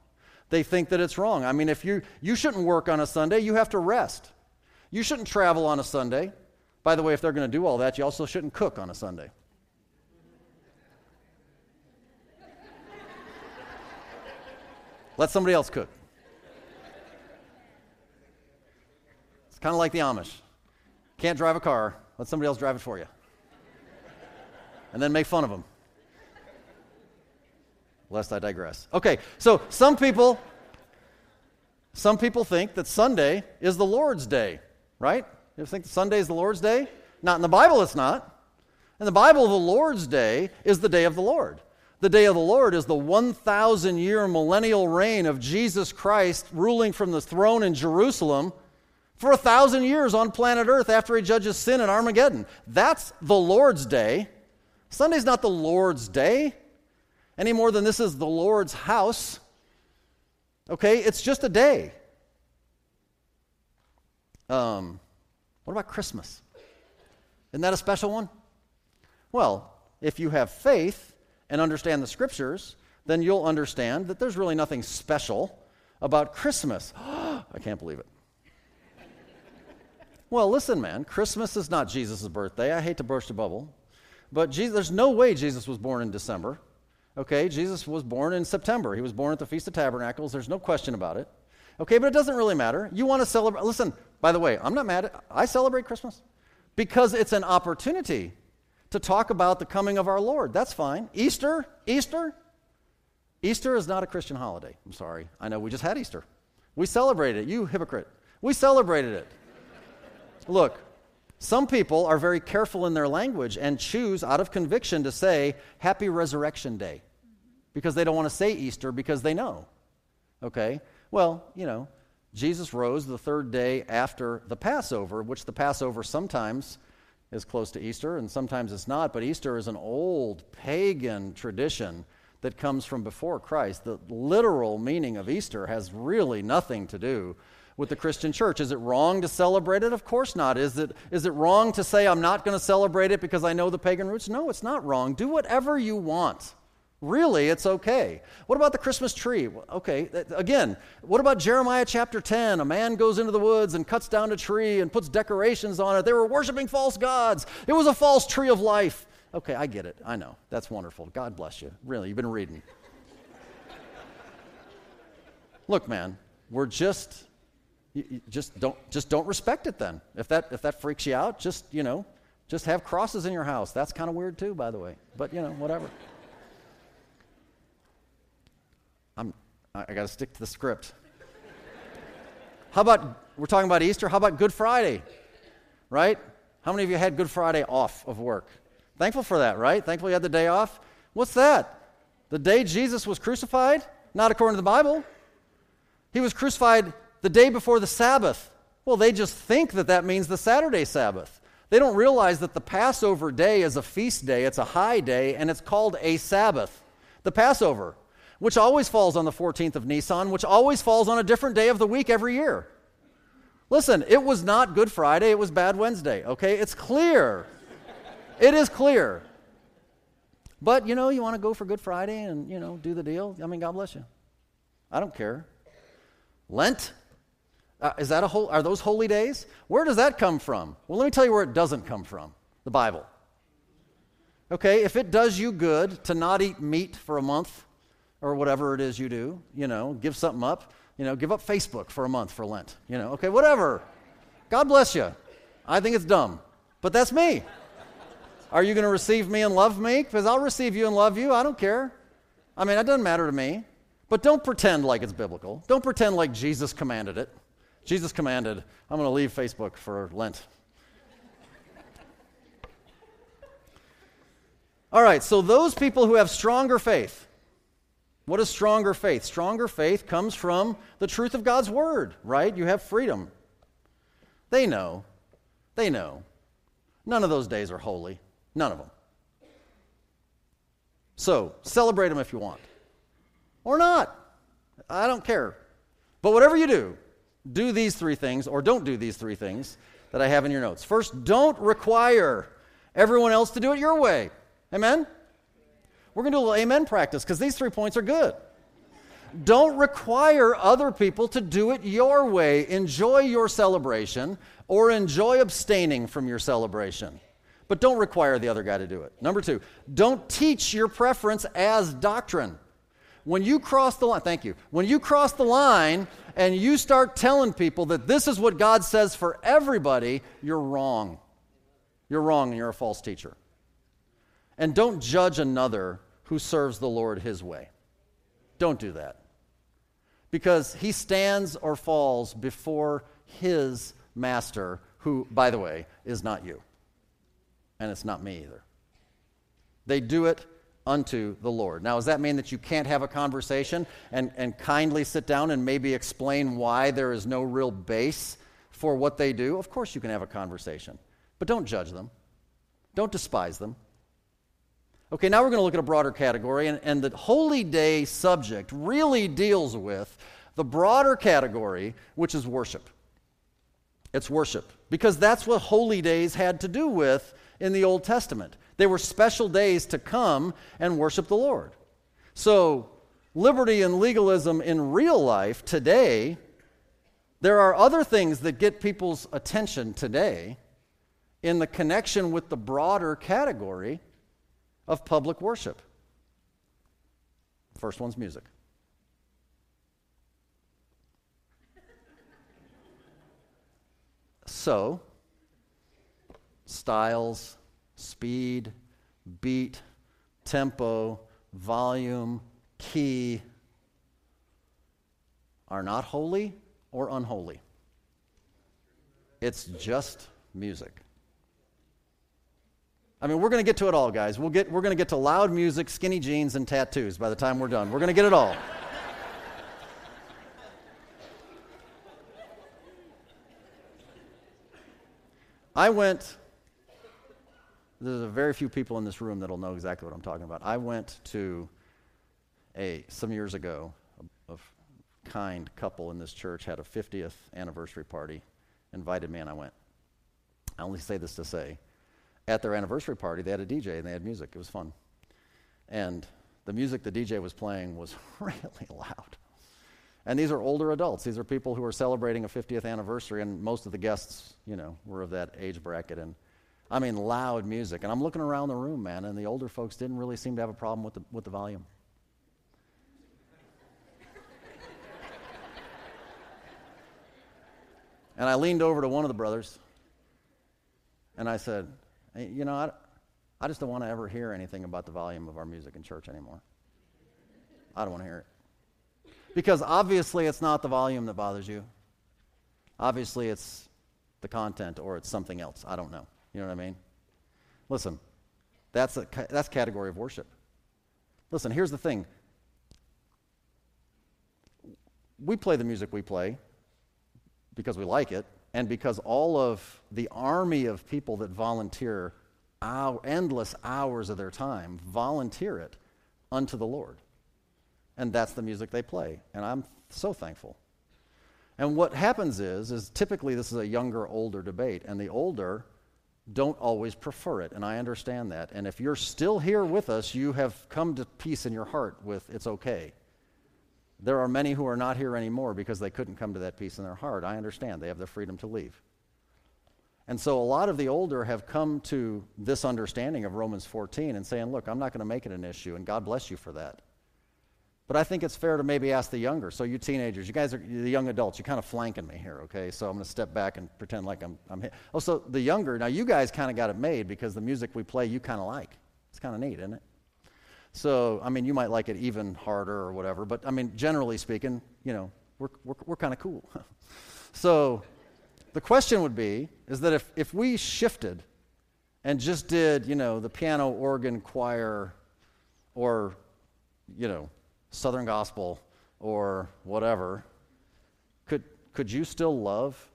They think that it's wrong. I mean, if you, you shouldn't work on a Sunday, you have to rest. You shouldn't travel on a Sunday. By the way, if they're going to do all that, you also shouldn't cook on a Sunday. Let somebody else cook. It's kind of like the Amish. Can't drive a car, let somebody else drive it for you. And then make fun of them. Lest I digress. Okay, so some people some people think that Sunday is the Lord's day, right? You think Sunday is the Lord's day? Not in the Bible, it's not. In the Bible, the Lord's day is the day of the Lord. The day of the Lord is the 1,000 year millennial reign of Jesus Christ ruling from the throne in Jerusalem for a thousand years on planet Earth after he judges sin in Armageddon. That's the Lord's day. Sunday's not the Lord's day any more than this is the Lord's house. Okay, it's just a day. Um, what about Christmas? Isn't that a special one? Well, if you have faith and understand the scriptures, then you'll understand that there's really nothing special about Christmas. I can't believe it. well, listen, man, Christmas is not Jesus' birthday. I hate to burst a bubble, but Jesus, there's no way Jesus was born in December. Okay, Jesus was born in September. He was born at the Feast of Tabernacles. There's no question about it. Okay, but it doesn't really matter. You want to celebrate. Listen, by the way, I'm not mad at I celebrate Christmas because it's an opportunity to talk about the coming of our Lord. That's fine. Easter, Easter, Easter is not a Christian holiday. I'm sorry. I know we just had Easter. We celebrated it. You hypocrite. We celebrated it. Look, some people are very careful in their language and choose out of conviction to say Happy Resurrection Day because they don't want to say Easter because they know. Okay? Well, you know, Jesus rose the third day after the Passover, which the Passover sometimes is close to Easter and sometimes it's not, but Easter is an old pagan tradition that comes from before Christ. The literal meaning of Easter has really nothing to do with the Christian church. Is it wrong to celebrate it? Of course not. Is it, is it wrong to say, I'm not going to celebrate it because I know the pagan roots? No, it's not wrong. Do whatever you want. Really, it's okay. What about the Christmas tree? Okay, again, what about Jeremiah chapter 10? A man goes into the woods and cuts down a tree and puts decorations on it. They were worshiping false gods. It was a false tree of life. Okay, I get it. I know. That's wonderful. God bless you. Really, you've been reading. Look, man, we're just you, you just don't just don't respect it then. If that if that freaks you out, just, you know, just have crosses in your house. That's kind of weird too, by the way. But, you know, whatever. I'm, I got to stick to the script. How about, we're talking about Easter, how about Good Friday? Right? How many of you had Good Friday off of work? Thankful for that, right? Thankful you had the day off? What's that? The day Jesus was crucified? Not according to the Bible. He was crucified the day before the Sabbath. Well, they just think that that means the Saturday Sabbath. They don't realize that the Passover day is a feast day, it's a high day, and it's called a Sabbath. The Passover which always falls on the 14th of Nisan, which always falls on a different day of the week every year. Listen, it was not Good Friday, it was Bad Wednesday, okay? It's clear. it is clear. But, you know, you want to go for Good Friday and, you know, do the deal? I mean, God bless you. I don't care. Lent? Uh, is that a whole, are those holy days? Where does that come from? Well, let me tell you where it doesn't come from the Bible. Okay, if it does you good to not eat meat for a month, or whatever it is you do, you know, give something up, you know, give up Facebook for a month for Lent, you know, okay, whatever. God bless you. I think it's dumb, but that's me. Are you going to receive me and love me? Because I'll receive you and love you. I don't care. I mean, it doesn't matter to me. But don't pretend like it's biblical. Don't pretend like Jesus commanded it. Jesus commanded, I'm going to leave Facebook for Lent. All right, so those people who have stronger faith, what is stronger faith? Stronger faith comes from the truth of God's word, right? You have freedom. They know. They know. None of those days are holy. None of them. So, celebrate them if you want. Or not. I don't care. But whatever you do, do these three things or don't do these three things that I have in your notes. First, don't require everyone else to do it your way. Amen? We're going to do a little amen practice because these three points are good. Don't require other people to do it your way. Enjoy your celebration or enjoy abstaining from your celebration. But don't require the other guy to do it. Number two, don't teach your preference as doctrine. When you cross the line, thank you. When you cross the line and you start telling people that this is what God says for everybody, you're wrong. You're wrong and you're a false teacher. And don't judge another who serves the Lord his way. Don't do that. Because he stands or falls before his master, who, by the way, is not you. And it's not me either. They do it unto the Lord. Now, does that mean that you can't have a conversation and, and kindly sit down and maybe explain why there is no real base for what they do? Of course, you can have a conversation. But don't judge them, don't despise them. Okay, now we're going to look at a broader category, and, and the holy day subject really deals with the broader category, which is worship. It's worship, because that's what holy days had to do with in the Old Testament. They were special days to come and worship the Lord. So, liberty and legalism in real life today, there are other things that get people's attention today in the connection with the broader category of public worship. First one's music. So, styles, speed, beat, tempo, volume, key are not holy or unholy. It's just music. I mean, we're going to get to it all, guys. We'll get, we're going to get to loud music, skinny jeans, and tattoos by the time we're done. We're going to get it all. I went, there's a very few people in this room that'll know exactly what I'm talking about. I went to a, some years ago, a, a kind couple in this church had a 50th anniversary party, invited me, and I went. I only say this to say, at their anniversary party, they had a DJ and they had music. It was fun. And the music the DJ was playing was really loud. And these are older adults. These are people who are celebrating a 50th anniversary, and most of the guests, you know, were of that age bracket. And I mean, loud music. And I'm looking around the room, man, and the older folks didn't really seem to have a problem with the, with the volume. and I leaned over to one of the brothers, and I said, you know, I, I just don't want to ever hear anything about the volume of our music in church anymore. I don't want to hear it. Because obviously it's not the volume that bothers you. Obviously it's the content or it's something else. I don't know. You know what I mean? Listen, that's a that's category of worship. Listen, here's the thing. We play the music we play because we like it and because all of the army of people that volunteer hour, endless hours of their time volunteer it unto the Lord. And that's the music they play. And I'm so thankful. And what happens is, is typically this is a younger, older debate, and the older don't always prefer it, and I understand that. And if you're still here with us, you have come to peace in your heart with it's okay. There are many who are not here anymore because they couldn't come to that peace in their heart. I understand. They have the freedom to leave. And so a lot of the older have come to this understanding of Romans 14 and saying, look, I'm not going to make it an issue, and God bless you for that. But I think it's fair to maybe ask the younger. So, you teenagers, you guys are the young adults, you're kind of flanking me here, okay? So, I'm going to step back and pretend like I'm. I'm oh, so the younger, now you guys kind of got it made because the music we play you kind of like. It's kind of neat, isn't it? So, I mean, you might like it even harder or whatever, but I mean, generally speaking, you know, we're, we're, we're kind of cool. so, the question would be is that if, if we shifted and just did, you know, the piano, organ, choir, or, you know, Southern gospel or whatever, could, could you still love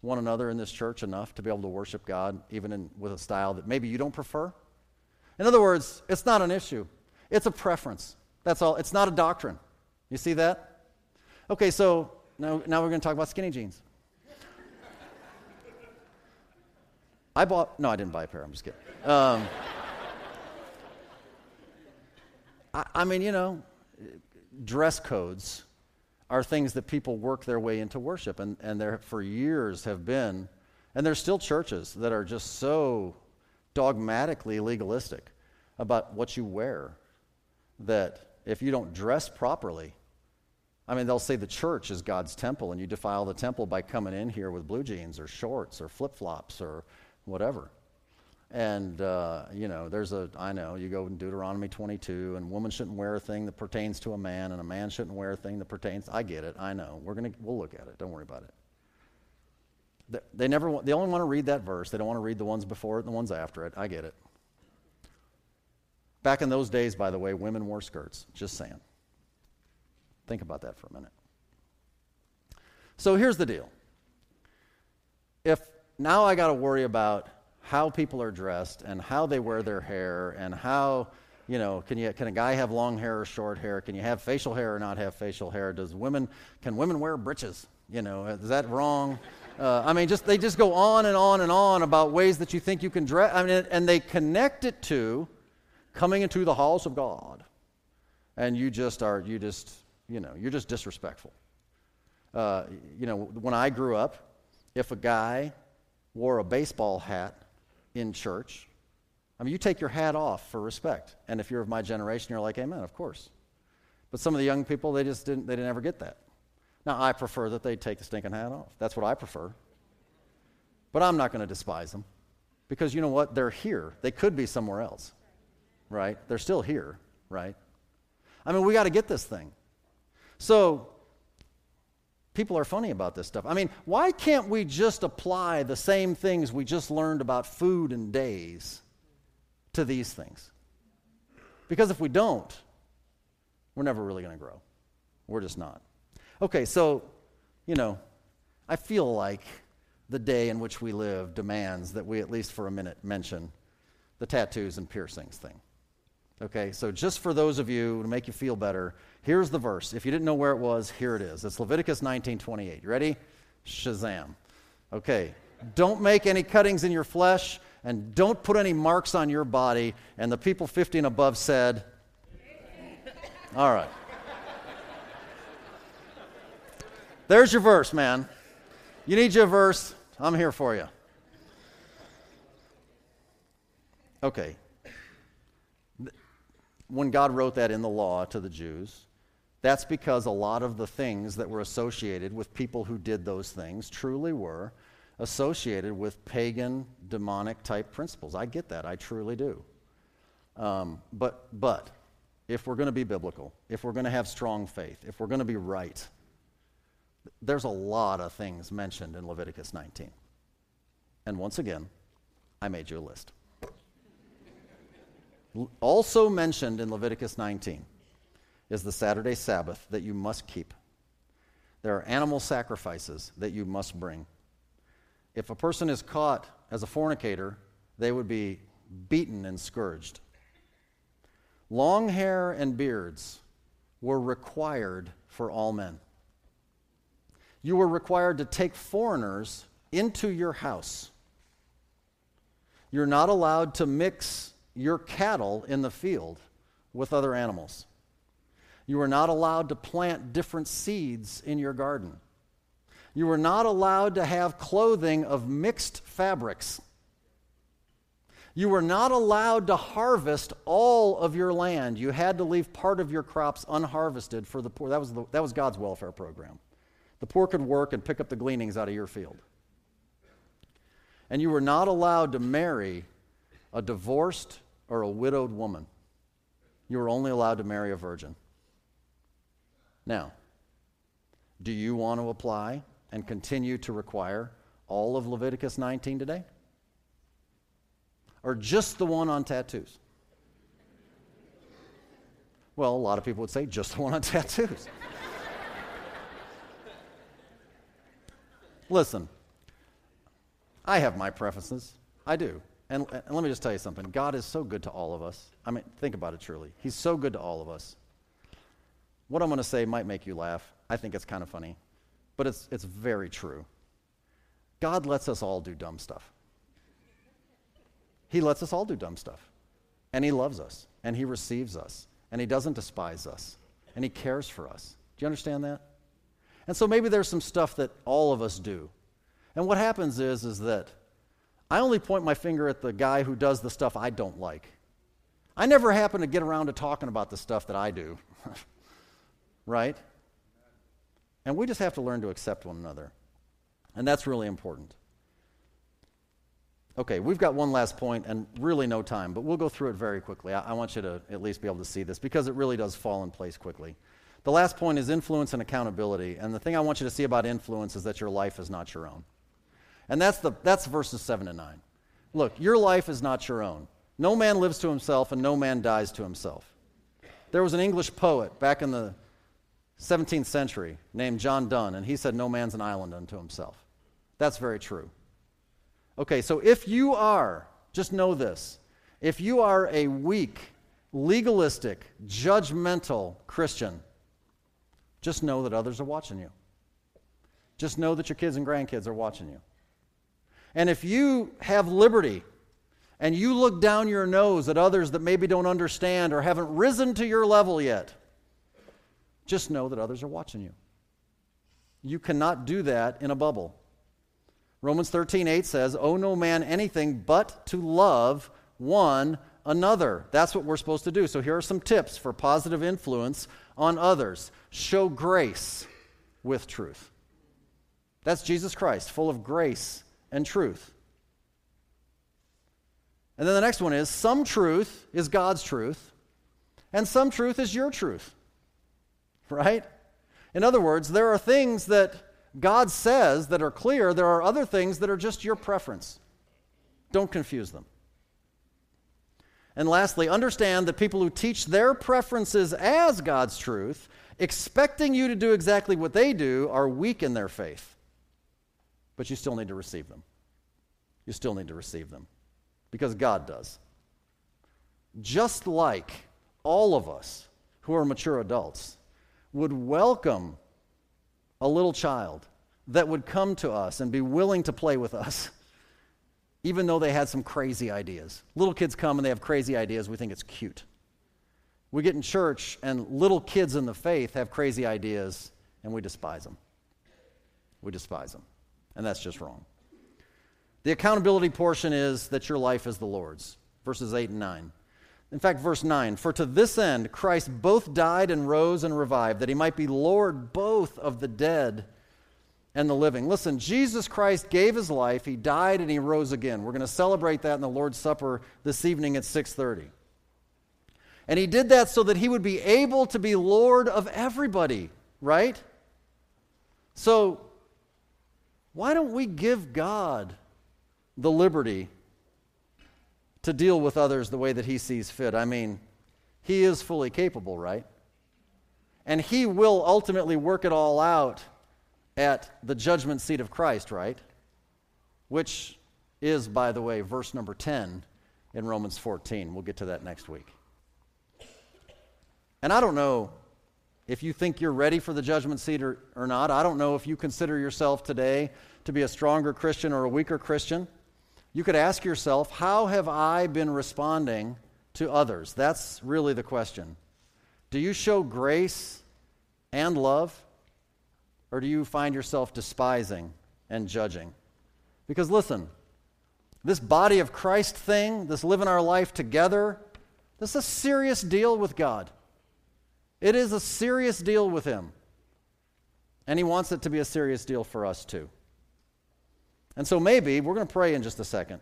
one another in this church enough to be able to worship God even in, with a style that maybe you don't prefer? In other words, it's not an issue, it's a preference. That's all. It's not a doctrine. You see that? Okay, so now, now we're going to talk about skinny jeans. I bought, no, I didn't buy a pair, I'm just kidding. Um, I, I mean, you know, dress codes are things that people work their way into worship, and, and there for years have been, and there's still churches that are just so dogmatically legalistic about what you wear that if you don't dress properly, I mean, they'll say the church is God's temple, and you defile the temple by coming in here with blue jeans or shorts or flip flops or whatever. And, uh, you know, there's a, I know, you go in Deuteronomy 22, and woman shouldn't wear a thing that pertains to a man, and a man shouldn't wear a thing that pertains. I get it. I know. We're going to, we'll look at it. Don't worry about it. They, they never, they only want to read that verse. They don't want to read the ones before it and the ones after it. I get it. Back in those days, by the way, women wore skirts. Just saying. Think about that for a minute. So here's the deal. If now I got to worry about how people are dressed and how they wear their hair and how you know can you can a guy have long hair or short hair? Can you have facial hair or not have facial hair? Does women can women wear breeches you know is that wrong? Uh, i mean just they just go on and on and on about ways that you think you can dress i mean and they connect it to coming into the halls of god. And you just are you just you know you're just disrespectful. Uh, you know when i grew up if a guy wore a baseball hat in church. I mean, you take your hat off for respect. And if you're of my generation, you're like, Amen, of course. But some of the young people, they just didn't, they didn't ever get that. Now, I prefer that they take the stinking hat off. That's what I prefer. But I'm not going to despise them because you know what? They're here. They could be somewhere else, right? They're still here, right? I mean, we got to get this thing. So, people are funny about this stuff. I mean, why can't we just apply the same things we just learned about food and days to these things? Because if we don't, we're never really going to grow. We're just not. Okay, so, you know, I feel like the day in which we live demands that we, at least for a minute, mention the tattoos and piercings thing. Okay, so just for those of you to make you feel better, here's the verse. If you didn't know where it was, here it is. It's Leviticus 19:28. You ready? Shazam. Okay. Don't make any cuttings in your flesh and don't put any marks on your body. And the people 50 and above said, All right. There's your verse, man. You need your verse. I'm here for you. Okay, when God wrote that in the law to the Jews, that's because a lot of the things that were associated with people who did those things truly were associated with pagan, demonic type principles. I get that, I truly do. Um, but, but, if we're going to be biblical, if we're going to have strong faith, if we're going to be right, there's a lot of things mentioned in Leviticus 19. And once again, I made you a list also mentioned in Leviticus 19 is the Saturday Sabbath that you must keep. There are animal sacrifices that you must bring. If a person is caught as a fornicator, they would be beaten and scourged. Long hair and beards were required for all men. You were required to take foreigners into your house. You're not allowed to mix your cattle in the field with other animals. You were not allowed to plant different seeds in your garden. You were not allowed to have clothing of mixed fabrics. You were not allowed to harvest all of your land. You had to leave part of your crops unharvested for the poor. That was, the, that was God's welfare program. The poor could work and pick up the gleanings out of your field. And you were not allowed to marry a divorced or a widowed woman. You were only allowed to marry a virgin. Now, do you want to apply and continue to require all of Leviticus 19 today? or just the one on tattoos? Well, a lot of people would say just the one on tattoos. Listen, I have my preferences. I do. And, and, let me just tell you something God is so good to all of us. I mean, think about it truly. He's so good to all of us. What I'm going to say might make you laugh. I think it's kind of funny, but it's, it's very true. God lets us all do dumb stuff. He lets us all do dumb stuff. And He loves us. And He receives us. And He doesn't despise us. And He cares for us. Do you understand that? And so maybe there's some stuff that all of us do. And what happens is, is that I only point my finger at the guy who does the stuff I don't like. I never happen to get around to talking about the stuff that I do. right? And we just have to learn to accept one another. And that's really important. Okay, we've got one last point and really no time, but we'll go through it very quickly. I, I, want you to at least be able to see this because it really does fall in place quickly. The last point is influence and accountability. And the thing I want you to see about influence is that your life is not your own. And that's, the, that's verses 7 and 9. Look, your life is not your own. No man lives to himself, and no man dies to himself. There was an English poet back in the 17th century named John Donne, and he said, No man's an island unto himself. That's very true. Okay, so if you are, just know this, if you are a weak, legalistic, judgmental Christian, just know that others are watching you. Just know that your kids and grandkids are watching you. And if you have liberty and you look down your nose at others that maybe don't understand or haven't risen to your level yet, just know that others are watching you. You cannot do that in a bubble. Romans 13, 8 says, Owe no man anything but to love one another. That's what we're supposed to do. So here are some tips for positive influence on others show grace with truth. That's Jesus Christ, full of grace and truth. And then the next one is some truth is God's truth, and some truth is your truth. Right? In other words, there are things that God says that are clear, there are other things that are just your preference. Don't confuse them. And lastly, understand that people who teach their preferences as God's truth, expecting you to do exactly what they do, are weak in their faith. But you still need to receive them. You still need to receive them because God does. Just like all of us who are mature adults would welcome a little child that would come to us and be willing to play with us, even though they had some crazy ideas. Little kids come and they have crazy ideas, we think it's cute. We get in church and little kids in the faith have crazy ideas and we despise them. We despise them. And that's just wrong. The accountability portion is that your life is the Lord's, verses 8 and 9. In fact, verse 9 For to this end Christ both died and rose and revived, that he might be Lord both of the dead and the living. Listen, Jesus Christ gave his life, he died and he rose again. We're going to celebrate that in the Lord's Supper this evening at 6:30. And he did that so that he would be able to be Lord of everybody, right? So why don't we give God the liberty to deal with others the way that he sees fit. I mean, he is fully capable, right? And he will ultimately work it all out at the judgment seat of Christ, right? Which is, by the way, verse number 10 in Romans 14. We'll get to that next week. And I don't know if you think you're ready for the judgment seat or, or not. I don't know if you consider yourself today to be a stronger Christian or a weaker Christian you could ask yourself, how have I been responding to others? That's really the question. Do you show grace and love? Or do you find yourself despising and judging? Because listen, This body of Christ thing, this living our life together, this is a serious deal with God. It is a serious deal with Him. And He wants it to be a serious deal for us too. And so maybe, we're going to pray in just a second.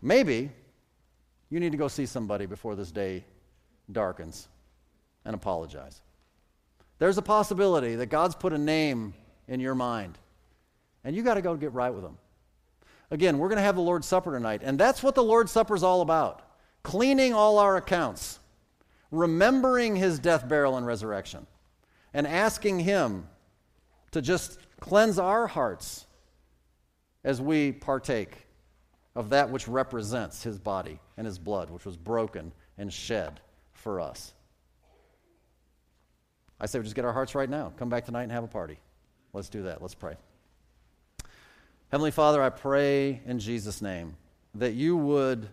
Maybe you need to go see somebody before this day darkens and apologize. There's a possibility that God's put a name in your mind, and you got to go get right with Him. Again, we're going to have the Lord's Supper tonight, and that's what the Lord's Supper is all about cleaning all our accounts, remembering His death, burial, and resurrection, and asking Him to just cleanse our hearts as we partake of that which represents His body and His blood, which was broken and shed for us. I say we just get our hearts right now. Come back tonight and have a party. Let's do that. Let's pray. Heavenly Father, I pray in Jesus' name that you would